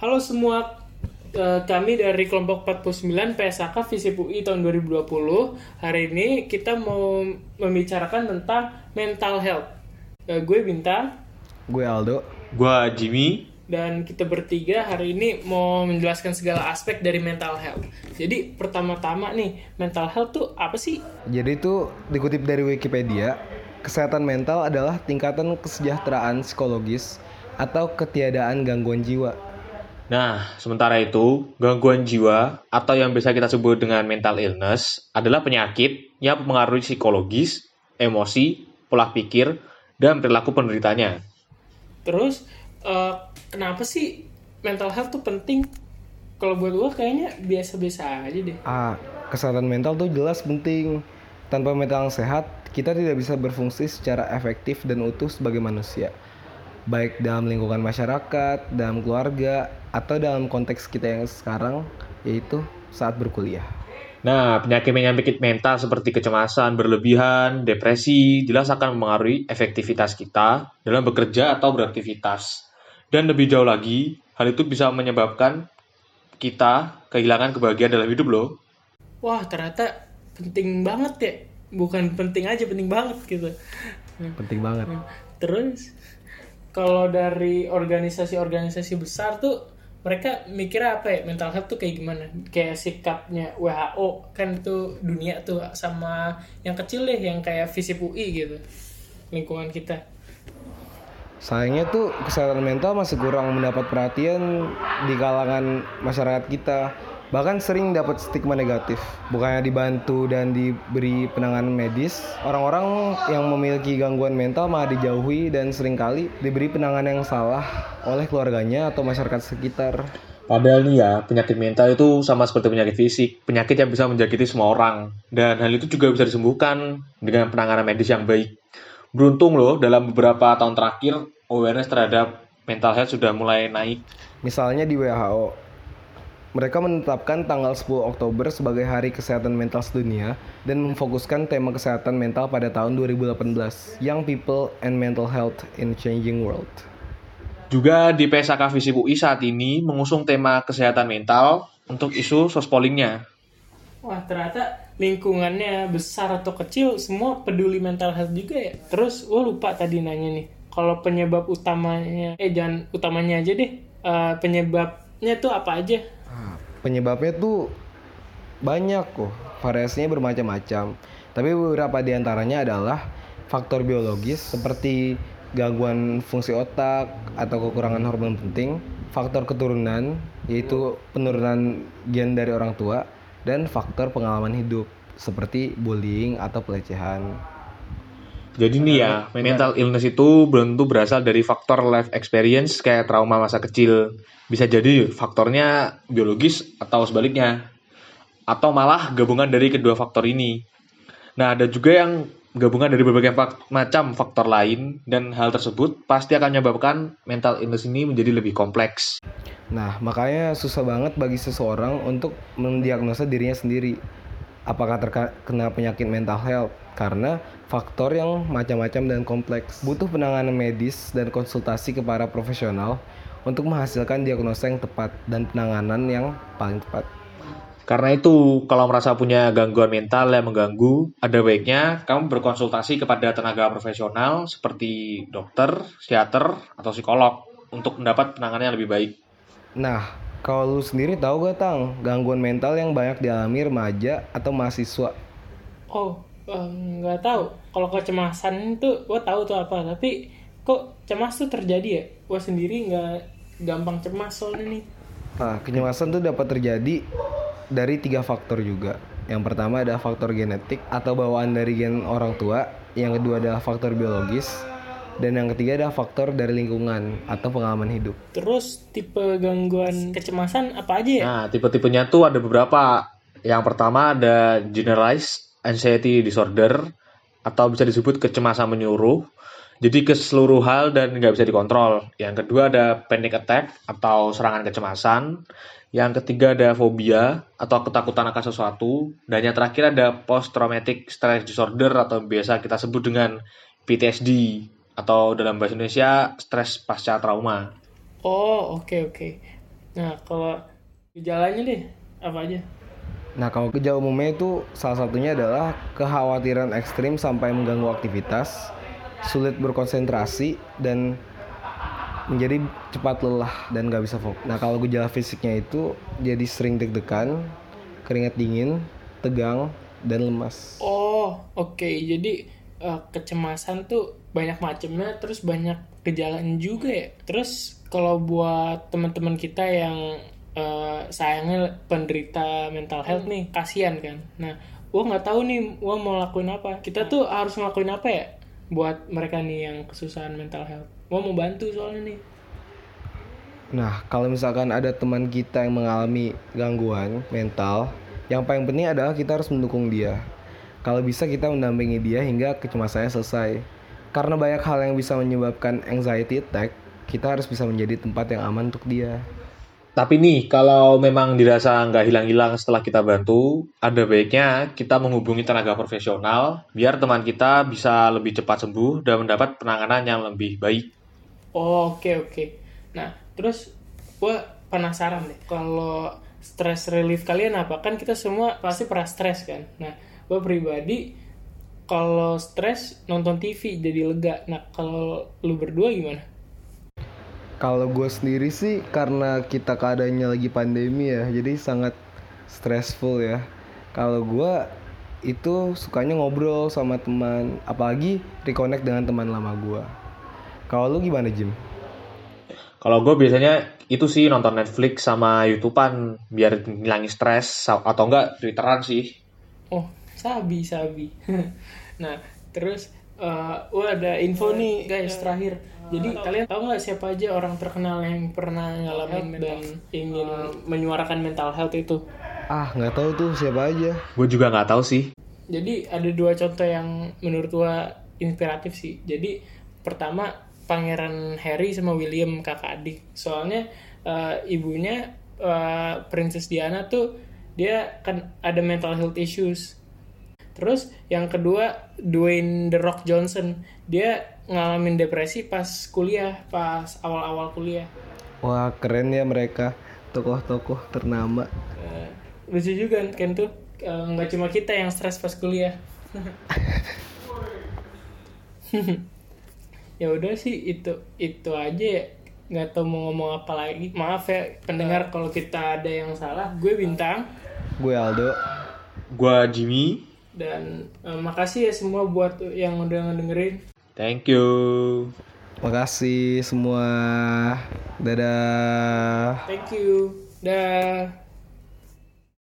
Halo semua, eh, kami dari kelompok 49 PSAK Visip UI tahun 2020. Hari ini kita mau membicarakan tentang mental health. Eh, gue Bintang Gue Aldo. Gua Jimmy. dan kita bertiga hari ini mau menjelaskan segala aspek dari mental health. Jadi pertama-tama nih, mental health tuh apa sih? Jadi itu dikutip dari Wikipedia, kesehatan mental adalah tingkatan kesejahteraan psikologis atau ketiadaan gangguan jiwa. Nah, sementara itu, gangguan jiwa atau yang bisa kita sebut dengan mental illness adalah penyakit yang mempengaruhi psikologis, emosi, pola pikir, dan perilaku penderitanya. Terus eh, kenapa sih mental health tuh penting? Kalau buat gue kayaknya biasa-biasa aja deh. Ah, kesehatan mental tuh jelas penting. Tanpa mental yang sehat, kita tidak bisa berfungsi secara efektif dan utuh sebagai manusia. Baik dalam lingkungan masyarakat, dalam keluarga, atau dalam konteks kita yang sekarang, yaitu saat berkuliah. Nah, penyakit-penyakit mental seperti kecemasan berlebihan, depresi, jelas akan mempengaruhi efektivitas kita dalam bekerja atau beraktivitas. Dan lebih jauh lagi, hal itu bisa menyebabkan kita kehilangan kebahagiaan dalam hidup loh. Wah ternyata penting banget ya. Bukan penting aja, penting banget gitu. Penting banget. Terus kalau dari organisasi-organisasi besar tuh mereka mikirnya apa ya mental health tuh kayak gimana? Kayak sikapnya WHO kan itu dunia tuh sama yang kecil deh yang kayak Visip UI gitu lingkungan kita. Sayangnya tuh kesehatan mental masih kurang mendapat perhatian di kalangan masyarakat kita. Bahkan sering dapat stigma negatif. Bukannya dibantu dan diberi penanganan medis, orang-orang yang memiliki gangguan mental malah dijauhi dan sering kali diberi penanganan yang salah oleh keluarganya atau masyarakat sekitar. Padahal nih ya, penyakit mental itu sama seperti penyakit fisik, penyakit yang bisa menjangkiti semua orang. Dan hal itu juga bisa disembuhkan dengan penanganan medis yang baik. Beruntung loh, dalam beberapa tahun terakhir, awareness terhadap mental health sudah mulai naik. Misalnya di WHO, mereka menetapkan tanggal 10 Oktober sebagai Hari Kesehatan Mental Sedunia dan memfokuskan tema kesehatan mental pada tahun 2018, Young People and Mental Health in Changing World. Juga di PSAK Visip UI saat ini mengusung tema kesehatan mental untuk isu sospolingnya. Wah ternyata lingkungannya besar atau kecil semua peduli mental health juga ya. Terus gue lupa tadi nanya nih, kalau penyebab utamanya, eh jangan utamanya aja deh, Eh, penyebabnya tuh apa aja? Penyebabnya tuh banyak kok, variasinya bermacam-macam. Tapi beberapa di antaranya adalah faktor biologis seperti gangguan fungsi otak atau kekurangan hormon penting, faktor keturunan yaitu penurunan gen dari orang tua, dan faktor pengalaman hidup seperti bullying atau pelecehan. Jadi nih ya, mental illness itu belum tentu berasal dari faktor life experience kayak trauma masa kecil. Bisa jadi faktornya biologis atau sebaliknya. Atau malah gabungan dari kedua faktor ini. Nah, ada juga yang gabungan dari berbagai fak- macam faktor lain dan hal tersebut pasti akan menyebabkan mental illness ini menjadi lebih kompleks. Nah, makanya susah banget bagi seseorang untuk mendiagnosa dirinya sendiri. Apakah terkena penyakit mental health? Karena faktor yang macam-macam dan kompleks. Butuh penanganan medis dan konsultasi ke para profesional untuk menghasilkan diagnosa yang tepat dan penanganan yang paling tepat. Karena itu, kalau merasa punya gangguan mental yang mengganggu, ada baiknya kamu berkonsultasi kepada tenaga profesional seperti dokter, psikiater, atau psikolog untuk mendapat penanganan yang lebih baik. Nah, kalau lu sendiri tahu gak Tang, gangguan mental yang banyak dialami remaja atau mahasiswa? Oh, nggak tahu. Kalau kecemasan itu gue tahu tuh apa, tapi kok cemas tuh terjadi ya? Gue sendiri nggak gampang cemas soalnya nih. Nah, kecemasan tuh dapat terjadi dari tiga faktor juga. Yang pertama ada faktor genetik atau bawaan dari gen orang tua. Yang kedua adalah faktor biologis. Dan yang ketiga adalah faktor dari lingkungan atau pengalaman hidup. Terus tipe gangguan kecemasan apa aja ya? Nah, tipe-tipenya tuh ada beberapa. Yang pertama ada generalized anxiety disorder atau bisa disebut kecemasan menyuruh. Jadi ke seluruh hal dan nggak bisa dikontrol. Yang kedua ada panic attack atau serangan kecemasan. Yang ketiga ada fobia atau ketakutan akan sesuatu. Dan yang terakhir ada post traumatic stress disorder atau biasa kita sebut dengan PTSD atau dalam bahasa Indonesia stres pasca trauma. Oh, oke oke. Nah, kalau gejalanya deh apa aja? Nah, kalau gejala umumnya itu salah satunya adalah kekhawatiran ekstrim sampai mengganggu aktivitas, sulit berkonsentrasi, dan menjadi cepat lelah dan gak bisa fokus. Nah, kalau gejala fisiknya itu jadi sering deg-degan, keringat dingin, tegang, dan lemas. Oh, oke. Jadi eh, kecemasan tuh banyak macamnya, terus banyak gejalanya juga ya. Terus kalau buat teman-teman kita yang eh, sayangnya penderita mental health nih, kasihan kan. Nah, gua nggak tahu nih, gua mau lakuin apa. Kita tuh harus ngelakuin apa ya buat mereka nih yang kesusahan mental health. Gua mau bantu soalnya nih. Nah, kalau misalkan ada teman kita yang mengalami gangguan mental, yang paling penting adalah kita harus mendukung dia. Kalau bisa kita mendampingi dia hingga kecemasannya selesai. Karena banyak hal yang bisa menyebabkan anxiety attack, kita harus bisa menjadi tempat yang aman untuk dia. Tapi nih, kalau memang dirasa nggak hilang-hilang setelah kita bantu, ada baiknya kita menghubungi tenaga profesional biar teman kita bisa lebih cepat sembuh dan mendapat penanganan yang lebih baik. Oke oke. Nah, terus gue penasaran deh, kalau stress relief kalian apa? Kan kita semua pasti pernah stres kan. Nah, gue pribadi kalau stres nonton TV jadi lega. Nah, kalau lu berdua gimana? Kalau gue sendiri sih karena kita keadaannya lagi pandemi ya, jadi sangat stressful ya. Kalau gue itu sukanya ngobrol sama teman, apalagi reconnect dengan teman lama gue. Kalau lu gimana Jim? Kalau gue biasanya itu sih nonton Netflix sama YouTubean biar ngilangin stres atau enggak Twitteran sih. Oh, sabi sabi. nah, terus eh uh, ada info nih guys terakhir. Jadi kalian tahu nggak siapa aja orang terkenal yang pernah ngalamin dan ingin menyuarakan mental health itu? Ah, nggak tahu tuh siapa aja. Gue juga nggak tahu sih. Jadi ada dua contoh yang menurut gua inspiratif sih. Jadi pertama Pangeran Harry sama William kakak adik. Soalnya uh, ibunya uh, Princess Diana tuh dia kan ada mental health issues. Terus yang kedua Dwayne The Rock Johnson. Dia ngalamin depresi pas kuliah, pas awal-awal kuliah. Wah keren ya mereka. Tokoh-tokoh ternama. Uh, lucu juga kan tuh. Nggak uh, cuma kita yang stres pas kuliah. ya udah sih itu itu aja ya. Nggak tahu mau ngomong apa lagi. Maaf ya pendengar kalau kita ada yang salah. Gue bintang. Gue Aldo. Gue Jimmy dan uh, makasih ya semua buat yang udah ngedengerin. Thank you. Makasih semua. Dadah. Thank you. Dah